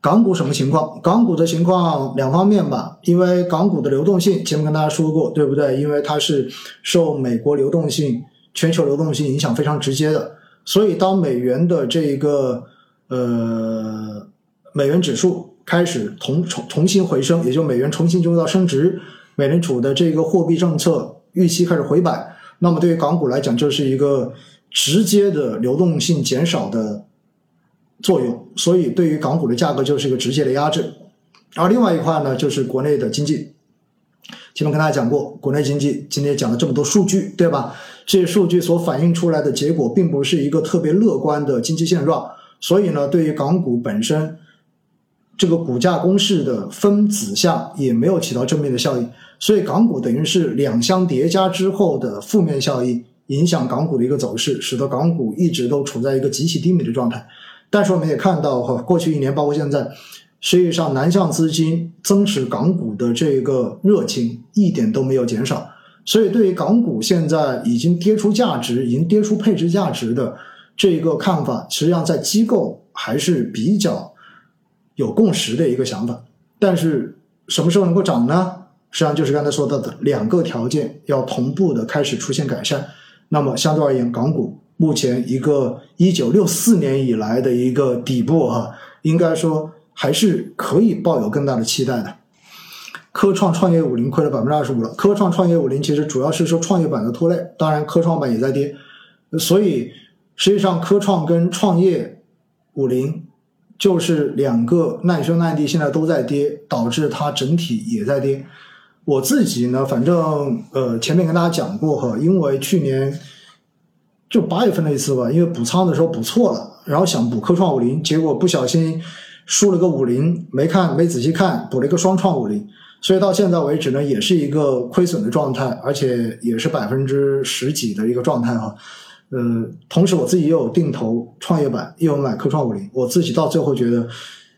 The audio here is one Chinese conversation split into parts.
港股什么情况？港股的情况两方面吧，因为港股的流动性，前面跟大家说过，对不对？因为它是受美国流动性、全球流动性影响非常直接的，所以当美元的这一个呃美元指数开始重重重新回升，也就美元重新进入到升值，美联储的这个货币政策预期开始回摆，那么对于港股来讲，就是一个直接的流动性减少的。作用，所以对于港股的价格就是一个直接的压制。而另外一块呢，就是国内的经济。前面跟大家讲过，国内经济今天讲了这么多数据，对吧？这些数据所反映出来的结果，并不是一个特别乐观的经济现状。所以呢，对于港股本身，这个股价公式的分子项也没有起到正面的效应。所以港股等于是两相叠加之后的负面效应，影响港股的一个走势，使得港股一直都处在一个极其低迷的状态。但是我们也看到哈，过去一年包括现在，实际上南向资金增持港股的这个热情一点都没有减少，所以对于港股现在已经跌出价值、已经跌出配置价值的这一个看法，实际上在机构还是比较有共识的一个想法。但是什么时候能够涨呢？实际上就是刚才说到的两个条件要同步的开始出现改善。那么相对而言，港股。目前一个一九六四年以来的一个底部哈，应该说还是可以抱有更大的期待的。科创创业五零亏了百分之二十五了。科创创业五零其实主要是受创业板的拖累，当然科创板也在跌，所以实际上科创跟创业五零就是两个难兄难弟，现在都在跌，导致它整体也在跌。我自己呢，反正呃前面跟大家讲过哈，因为去年。就八月份那一次吧，因为补仓的时候补错了，然后想补科创五零，结果不小心输了个五零，没看没仔细看，补了一个双创五零，所以到现在为止呢，也是一个亏损的状态，而且也是百分之十几的一个状态哈。呃，同时我自己又有定投创业板，又有买科创五零，我自己到最后觉得，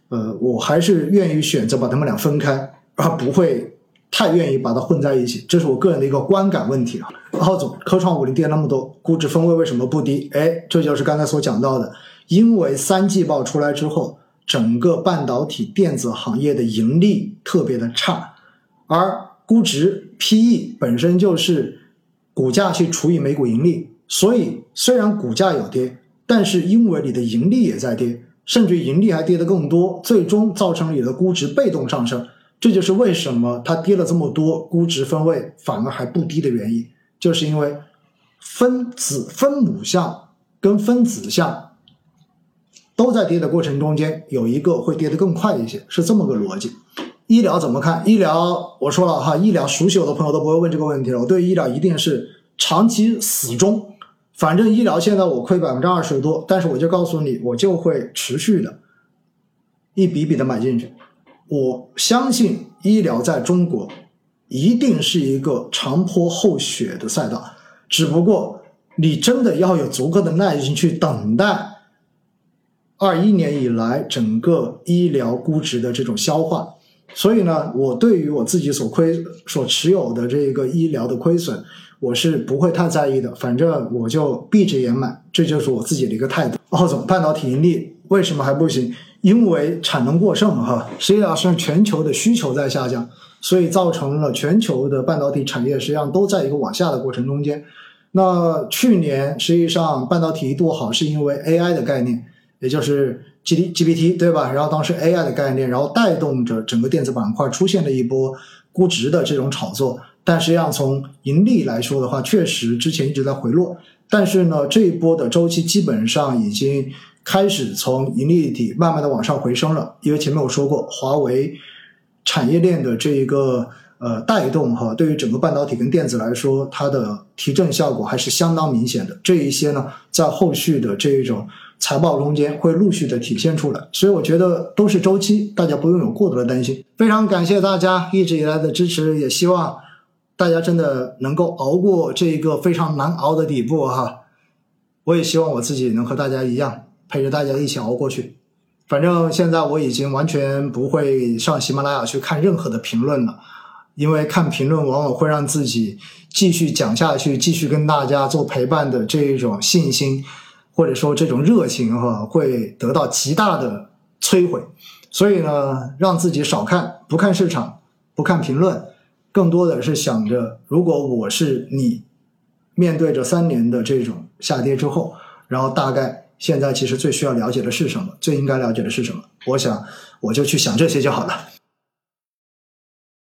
呃，我还是愿意选择把他们俩分开，而不会。太愿意把它混在一起，这是我个人的一个观感问题啊。浩总，科创五零跌那么多，估值分位为什么不低？哎，这就是刚才所讲到的，因为三季报出来之后，整个半导体电子行业的盈利特别的差，而估值 PE 本身就是股价去除以每股盈利，所以虽然股价有跌，但是因为你的盈利也在跌，甚至盈利还跌得更多，最终造成你的估值被动上升。这就是为什么它跌了这么多，估值分位反而还不低的原因，就是因为分子分母项跟分子项都在跌的过程中间，有一个会跌得更快一些，是这么个逻辑。医疗怎么看？医疗我说了哈，医疗熟悉我的朋友都不会问这个问题了。我对医疗一定是长期死忠，反正医疗现在我亏百分之二十多，但是我就告诉你，我就会持续的一笔笔的买进去。我相信医疗在中国一定是一个长坡厚雪的赛道，只不过你真的要有足够的耐心去等待二一年以来整个医疗估值的这种消化。所以呢，我对于我自己所亏所持有的这个医疗的亏损，我是不会太在意的，反正我就闭着眼买，这就是我自己的一个态度。奥总，半导体盈利为什么还不行？因为产能过剩，哈，实际上是全球的需求在下降，所以造成了全球的半导体产业实际上都在一个往下的过程中间。那去年实际上半导体一度好，是因为 AI 的概念，也就是 G D G P T 对吧？然后当时 AI 的概念，然后带动着整个电子板块出现了一波估值的这种炒作。但实际上从盈利来说的话，确实之前一直在回落，但是呢，这一波的周期基本上已经。开始从盈利体慢慢的往上回升了，因为前面我说过，华为产业链的这一个呃带动哈，对于整个半导体跟电子来说，它的提振效果还是相当明显的。这一些呢，在后续的这一种财报中间会陆续的体现出来，所以我觉得都是周期，大家不用有过多的担心。非常感谢大家一直以来的支持，也希望大家真的能够熬过这一个非常难熬的底部哈。我也希望我自己能和大家一样。陪着大家一起熬过去，反正现在我已经完全不会上喜马拉雅去看任何的评论了，因为看评论往往会让自己继续讲下去、继续跟大家做陪伴的这一种信心，或者说这种热情哈，会得到极大的摧毁。所以呢，让自己少看，不看市场，不看评论，更多的是想着，如果我是你，面对着三年的这种下跌之后，然后大概现在其实最需要了解的是什么，最应该了解的是什么，我想我就去想这些就好了。